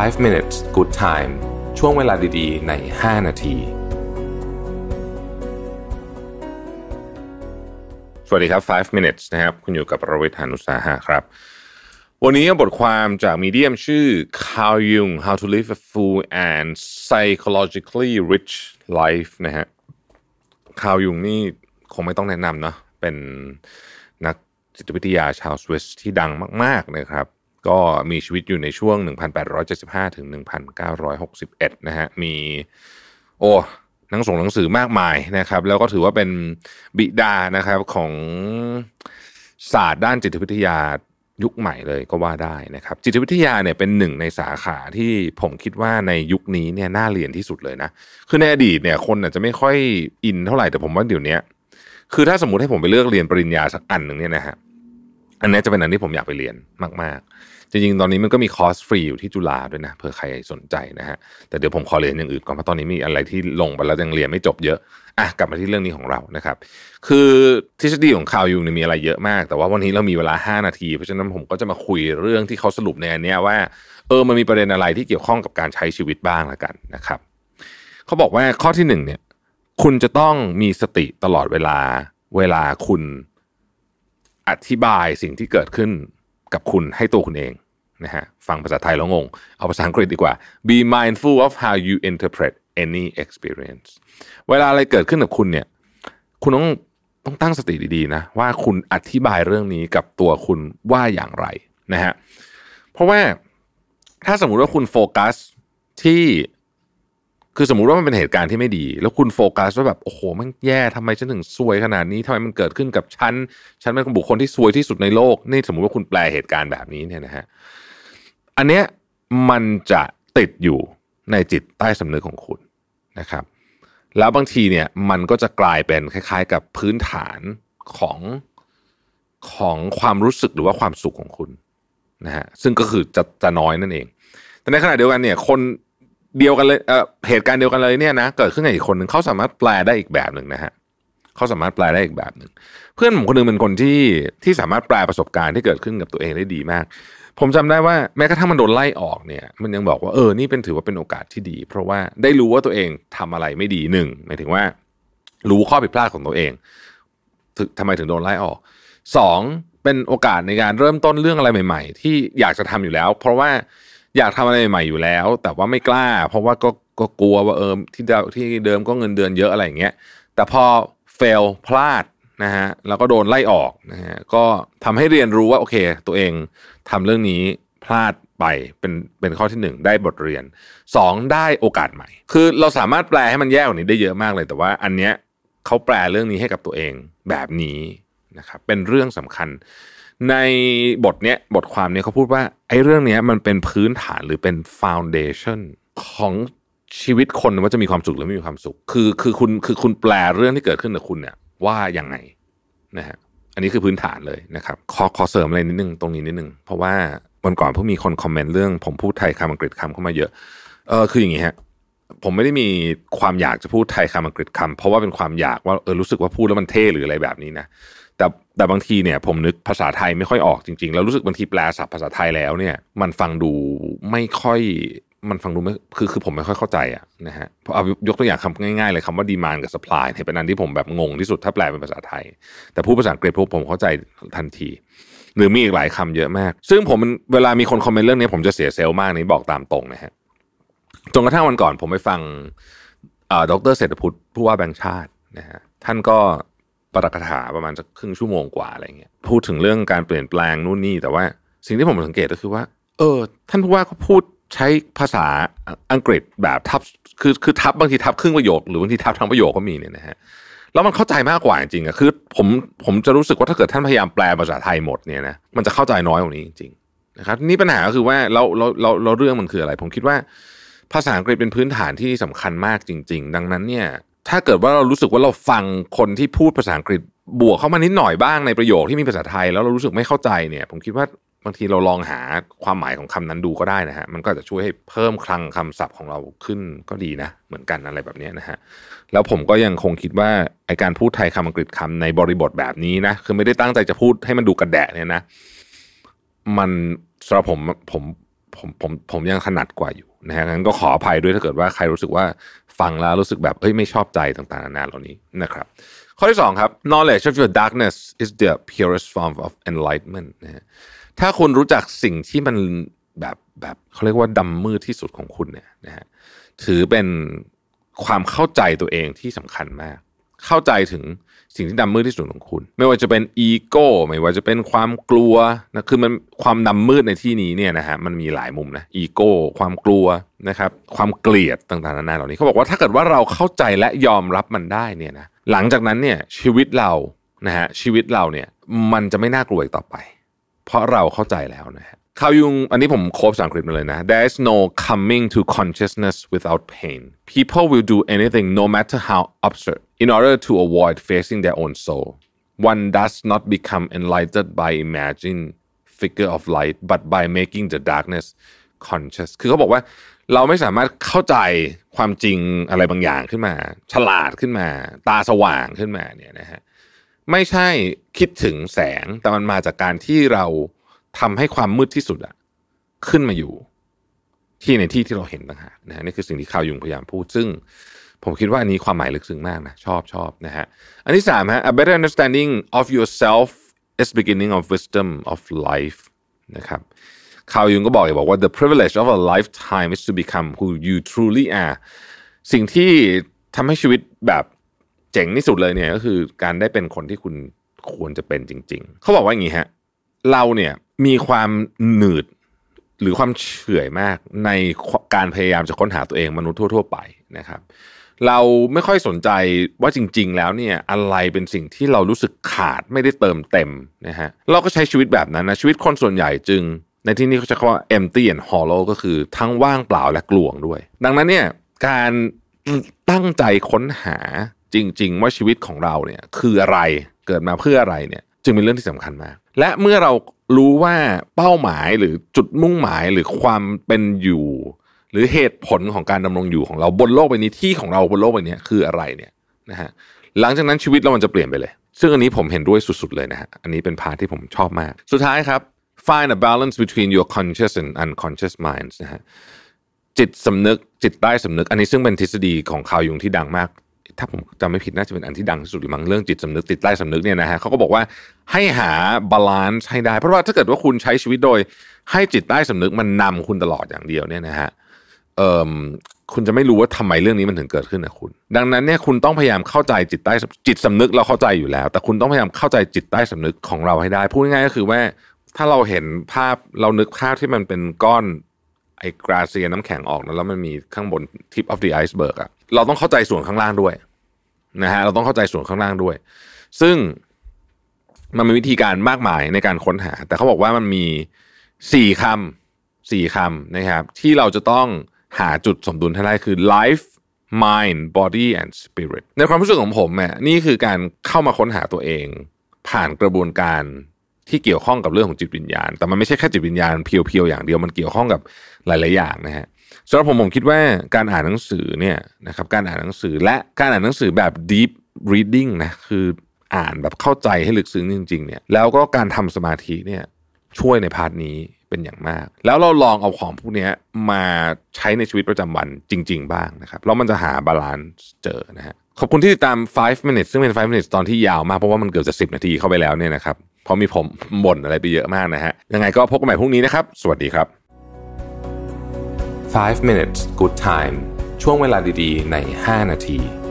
5 minutes good time ช่วงเวลาดีๆ ใน 5 นาที สวัสดีครับ 5 minutes นะครับ คุณอยู่กับประวิทยานุสาหะครับ วันนี้บทความจากมีเดียมชื่อ Carl Jung How to Live a Full and Psychologically Rich Life นะฮะ Carl Jung นี่คงไม่ต้องแนะนำเนาะ เป็นนักจิตวิทยาชาวสวิสที่ดังมาก ๆ นะครับ ก็มีชีวิตอยู่ในช่วง 1875 ถึง 1961 นะฮะ มี โอ้หนังส่งหนังสือมากมายนะครับ แล้วก็ถือว่าเป็นบิดานะครับของศาสตร์ด้านจิตวิทยายุคใหม่เลยก็ว่าได้นะครับ จิตวิทยาเนี่ยเป็นหนึ่งในสาขาที่ผมคิดว่าในยุคนี้เนี่ยน่าเรียนที่สุดเลยนะ คือในอดีตเนี่ยคนอาจจะไม่ค่อยอินเท่าไหร่แต่ผมว่าเดี๋ยวนี้คือถ้าสมมติให้ผมไปเลือกเรียนปริญญาสักอันหนึ่งเนี่ยนะฮะ อันนี้จะเป็นอันที่ผมอยากไปเรียนมาก ๆ จริงๆ ตอนนี้มันก็มีคอร์สฟรีอยู่ที่จุฬาด้วยนะเผื่อใครสนใจนะฮะแต่เดี๋ยวผมขอเรียนอย่างอื่นก่อนเพราะตอนนี้มีอะไรที่ลงไปแล้วยังเรียนไม่จบเยอะอะกลับมาที่เรื่องนี้ของเรานะครับ คือทฤษฎีของข่าวยุงเนี่ยมีอะไรเยอะมาก แต่ว่าวันนี้เรามีเวลา 5 นาที เพราะฉะนั้นผมก็จะมาคุยเรื่องที่เขาสรุปในอันนี้ว่าเออมันมีประเด็นอะไรที่เกี่ยวข้องกับการใช้ชีวิตบ้างละกันนะครับเขาบอกว่าข้อที่หนึ่งเนี่ยคุณจะต้องมีสติตลอดเวลาเวลาคุณ อธิบายสิ่งที่เกิดขึ้นกับคุณให้ตัวคุณเองนะฮะฟังภาษาไทยแล้วงง เอาภาษาอังกฤษดีกว่า be mindful of how you interpret any experience เวลาอะไรเกิดขึ้นกับคุณเนี่ย คุณต้องต้องตั้งสติดีๆนะ ว่าคุณอธิบายเรื่องนี้กับตัวคุณว่าอย่างไรนะฮะเพราะว่าถ้าสมมุติว่าคุณโฟกัสที่ คือสมมุติว่ามันเป็นเหตุการณ์ที่ไม่ดี แล้วคุณโฟกัสว่าแบบโอ้โหมันแย่ทำไมฉันถึงซวยขนาดนี้ทำไมมันเกิดขึ้นกับฉันฉันเป็นบุคคลที่ซวยที่สุดในโลกนี่สมมุติว่าคุณแปลเหตุการณ์แบบนี้เนี่ยนะฮะอันเนี้ยมันจะติดอยู่ในจิตใต้สำนึกของคุณนะครับ แล้วบางทีเนี่ยมันก็จะกลายเป็นคล้าย ๆ กับพื้นฐานของของความรู้สึกหรือว่าความสุขของคุณนะฮะซึ่งก็คือจะจะน้อยนั่นเอง แต่ในขณะเดียวกันเนี่ยคน เดียวกันเลยเอ่อเหตุการณ์เดียวกันเลยเนี่ยนะเกิดขึ้นกับอีกคนหนึ่งเขาสามารถแปลได้อีกแบบหนึ่งนะฮะเขาสามารถแปลได้อีกแบบหนึ่งเพื่อนผมคนหนึงเป็นคนที่ที่สามารถแปลประสบการณ์ที่เกิดขึ้นกับตัวเองได้ดีมาก ผมจำได้ว่าแม้กระทั่งมันโดนไล่ออกเนี่ย มันยังบอกว่าเออนี่เป็นถือว่าเป็นโอกาสที่ดี เพราะว่าได้รู้ว่าตัวเองทำอะไรไม่ดีหนึ่งหมายถึงว่า รู้ข้อผิดพลาดของตัวเองถึงทำไมถึงโดนไล่ออกสองเป็นโอกาสในการเริ่มต้นเรื่องอะไรใหม่ ๆ ที่อยากจะทำอยู่แล้ว เพราะว่า อยากทำอะไรใหม่ๆอยู่แล้ว แต่ว่าไม่กล้า เพราะว่าก็ก็กลัวว่าเออที่เดิมที่เดิมก็เงินเดือนเยอะอะไรอย่างเงี้ยแต่พอเฟลพลาดนะฮะแล้วก็โดนไล่ออกนะฮะก็ทำให้เรียนรู้ว่าโอเค ตัวเองทำเรื่องนี้พลาดไปเป็นเป็นข้อที่หนึ่งได้บทเรียนสองได้โอกาสใหม่ คือเราสามารถแปลให้มันแย่กว่านี้ได้เยอะมากเลย แต่ว่าอันเนี้ยเขาแปลเรื่องนี้ให้กับตัวเองแบบนี้นะครับเป็นเรื่องสำคัญ ในบทเนี้ยบทความเนี้ยเขาพูดว่าไอ้เรื่องเนี้ยมันเป็นพื้นฐานหรือเป็น foundation ของชีวิตคนว่าจะมีความสุขหรือไม่มีความสุข คือคือคุณคือคุณแปลเรื่องที่เกิดขึ้นกับคุณเนี่ยว่าอยังไงนะฮะอันนี้คือพื้นฐานเลยนะครับขอขอเสริมอะไรนิดนึงตรงนี้นิดนึงเพราะว่าวันก่อนเพิ่งมีคนคอมเมนต์เรื่องผมพูดไทยคำอังกฤษคำเข้ามาเยอะเออคืออย่างงี้ฮะผมไม่ได้มีความอยากจะพูดไทยคำอังกฤษคำเพราะว่าเป็นความอยากว่าเออรู้สึกว่าพูดแล้วมันเท่หรืออะไรแบบนี้นะ แต่แต่บางทีเนี่ยผมนึกภาษาไทยไม่ค่อยออกจริงๆ แล้วรู้สึกบางทีแปลศัพท์ภาษาไทยแล้วเนี่ยมันฟังดูไม่ค่อยมันฟังดูไม่คือคือผมไม่ค่อยเข้าใจอะนะฮะเพราะเอายกตัวอย่างคำง่ายๆเลยคำว่าดีมานกับสป라이เนี่ยเป็นอันที่ผมแบบงงที่สุดถ้าแปลเป็นภาษาไทย แต่พูดภาษาอังกฤษพวกผมเข้าใจทันที หรือมีอีกหลายคำเยอะมาก ซึ่งผมเวลามีคนคอมเมนต์เรื่องนี้ผมจะเสียเซลล์มากนี่บอกตามตรงนะฮะจนกระทั่งวันก่อนผมไปฟังดรเศรษฐพุทธผู้ว่าแบงค์ชาตินะฮะท่านก็ ประกถาประมาณสักครึ่งชั่วโมงกว่าอะไรเงี้ยพูดถึงเรื่องการเปลี่ยนแปลงนู่นนี่แต่ว่าสิ่งที่ผมสังเกตก็คือว่า เออ ท่านผู้ว่าเขาพูดใช้ภาษาอังกฤษแบบทับคือคือทับบางทีทับครึ่งประโยค หรือบางทีทับทั้งประโยคก็มีเนี่ยนะฮะแล้วมันเข้าใจมากกว่าจริงๆอะคือ ผมผมจะรู้สึกว่าถ้าเกิดท่านพยายามแปลภาษาไทยหมดเนี่ยนะมันจะเข้าใจน้อยกว่านี้จริงๆนะครับนี่ปัญหาก็คือว่าเราเราเราเราเรื่องมันคืออะไร ผมคิดว่า ภาษาอังกฤษเป็นพื้นฐานที่สำคัญมากจริง ๆ ดังนั้นเนี่ย ถ้าเกิดว่าเรารู้สึกว่าเราฟังคนที่พูดภาษาอังกฤษบวกเข้ามานิดหน่อยบ้างในประโยคที่มีภาษาไทย แล้วเรารู้สึกไม่เข้าใจเนี่ย ผมคิดว่าบางทีเราลองหาความหมายของคำนั้นดูก็ได้นะฮะมันก็จะช่วยให้เพิ่มคลังคำศัพท์ของเราขึ้นก็ดีนะ เหมือนกันอะไรแบบนี้นะฮะแล้วผมก็ยังคงคิดว่าไอการพูดไทยคำอังกฤษคำในบริบทแบบนี้นะคือไม่ได้ตั้งใจจะพูดให้มันดูกระแดะเนี่ยนะ มันสำหรับผมผม ผมผมผมยังถนัดกว่าอยู่นะฮะงั้นก็ขออภัยด้วยถ้าเกิดว่าใครรู้สึกว่าฟังแล้วรู้สึกแบบเอ้ยไม่ชอบใจต่างๆนานาเหล่านี้นะครับ ข้อที่สองครับ knowledge of your darkness is the purest form of enlightenment นะฮะถ้าคุณรู้จักสิ่งที่มันแบบแบบเขาเรียกว่าดำมืดที่สุดของคุณเนี่ยนะฮะถือเป็นความเข้าใจตัวเองที่สำคัญมาก เข้าใจถึงสิ่งที่ดำมืดที่สุดของคุณ ไม่ว่าจะเป็นอีโก้ไม่ว่าจะเป็นความกลัวนะคือมันความดำมืดในที่นี้เนี่ยนะฮะมันมีหลายมุมนะอีโก้ความกลัวนะครับความเกลียดต่างๆนานาเหล่านี้เขาบอกว่าถ้าเกิดว่าเราเข้าใจและยอมรับมันได้เนี่ยนะหลังจากนั้นเนี่ยชีวิตเรานะฮะชีวิตเราเนี่ยมันจะไม่น่ากลัวอีกต่อไป เพราะเราเข้าใจแล้วนะฮะ คาวยุงอันนี้ผมโคบสังกฤษมาเลยนะ there is no coming to consciousness without pain people will do anything no matter how absurd in order to avoid facing their own soul one does not become enlightened by imagine figure of light but by making the darkness conscious คือเขาบอกว่าเราไม่สามารถเข้าใจความจริงอะไรบางอย่างขึ้นมา ฉลาดขึ้นมา ตาสว่างขึ้นมาเนี่ยนะฮะไม่ใช่คิดถึงแสงแต่มันมาจากการที่เรา ทำให้ความมืดที่สุดอะขึ้นมาอยู่ ที่ในที่ที่เราเห็นต่างหากนะฮะนี่คือสิ่งที่ข่าวยุงพยายามพูด ซึ่งผมคิดว่าอันนี้ความหมายลึกซึ้งมากนะ ชอบชอบนะฮะอันที่สามฮะ a better understanding of yourself is beginning of wisdom of life นะครับข่าวยุงก็บอกเลยบอกว่า the privilege of a lifetime is to become who you truly are สิ่งที่ทำให้ชีวิตแบบเจ๋งที่สุดเลยเนี่ยก็คือการได้เป็นคนที่คุณควรจะเป็นจริง ๆ เขาบอกว่าอย่างนี้ฮะเราเนี่ย มีความหนืดหรือความเฉื่อยมากในการพยายามจะค้นหาตัวเองมนุษย์ทั่ว ๆ ไปนะครับ เราไม่ค่อยสนใจว่าจริง ๆ แล้วเนี่ยอะไรเป็นสิ่งที่เรารู้สึกขาดไม่ได้เติมเต็มนะฮะเราก็ใช้ชีวิตแบบนั้นนะชีวิตคนส่วนใหญ่จึง ในที่นี้เขาจะคำว่า empty and hollow ก็คือทั้งว่างเปล่าและกลวงด้วย ดังนั้นเนี่ยการตั้งใจค้นหาจริง ๆ ว่าชีวิตของเราเนี่ยคืออะไรเกิดมาเพื่ออะไรเนี่ยจึงเป็นเรื่องที่สำคัญมาก และเมื่อเรา รู้ว่าเป้าหมายหรือจุดมุ่งหมายหรือความเป็นอยู่ หรือเหตุผลของการดำรงอยู่ของเราบนโลกใบนี้ที่ของเราบนโลกใบนี้คืออะไรเนี่ยนะฮะหลังจากนั้นชีวิตเรามันจะเปลี่ยนไปเลย ซึ่งอันนี้ผมเห็นด้วยสุดๆเลยนะฮะอันนี้เป็น part ที่ผมชอบมาก สุดท้ายครับ find a balance between your conscious and unconscious minds นะฮะจิตสำนึกจิตใต้สำนึก อันนี้ซึ่งเป็นทฤษฎีของคาร์ล ยุงที่ดังมาก ถ้าผมจำไม่ผิดน่าจะเป็นอันที่ดังที่สุดหรือมั้งเรื่องจิตสำนึกจิตใต้สำนึกเนี่ยนะฮะเขาก็บอกว่าให้หา balance ให้ได้ เพราะว่าถ้าเกิดว่าคุณใช้ชีวิตโดย ให้จิตใต้สำนึกมันนำคุณตลอดอย่างเดียวเนี่ยนะฮะเอ่อคุณจะไม่รู้ว่าทำไมเรื่องนี้มันถึงเกิดขึ้นนะคุณ ดังนั้นเนี่ยคุณต้องพยายามเข้าใจจิตใต้จิตสำนึกเราเข้าใจอยู่แล้ว แต่คุณต้องพยายามเข้าใจจิตใต้สำนึกของเราให้ได้พูดง่ายก็คือว่าถ้าเราเห็นภาพเรานึกภาพที่มันเป็นก้อน ไอ้กราเซียน้ำแข็งออกนะแล้วมันมีข้างบน tip of the iceberg อะเราต้องเข้าใจส่วนข้างล่างด้วยนะฮะเราต้องเข้าใจส่วนข้างล่างด้วย ซึ่งมันมีวิธีการมากมายในการค้นหา แต่เขาบอกว่ามันมีสี่คำสี่คำนะครับ ที่เราจะต้องหาจุดสมดุลให้ได้คือ life mind body and spirit ในความรู้สึกของผมเนี่ยนี่คือการเข้ามาค้นหาตัวเอง ผ่านกระบวนการ ที่เกี่ยวข้องกับเรื่องของจิตวิญญาณ แต่มันไม่ใช่แค่จิตวิญญาณ pure ๆอย่างเดียวมันเกี่ยวข้องกับหลายๆอย่างนะฮะสำหรับผมผมคิดว่าการอ่านหนังสือเนี่ยนะครับการอ่านหนังสือและการอ่านหนังสือแบบ deep reading นะคืออ่านแบบเข้าใจให้ลึกซึ้งจริง ๆ เนี่ย แล้วก็การทำสมาธิเนี่ยช่วยใน part นี้เป็นอย่างมาก แล้วเราลองเอาของพวกนี้มาใช้ในชีวิตประจำวันจริง ๆ บ้างนะครับแล้วมันจะหา balance เจอนะฮะขอบคุณที่ติดตาม 5 minutes ซึ่งเป็น 5 minutes ตอนที่ยาวมาก เพราะว่ามันเกือบจะ 10 นาทีเข้าไปแล้วเนี่ยนะครับ เพราะมีผมบ่นอะไรไปเยอะมากนะฮะ ยังไงก็พบกันใหม่พรุ่งนี้นะครับ สวัสดีครับ 5 minutes good time ช่วงเวลาดีๆ ใน 5 นาที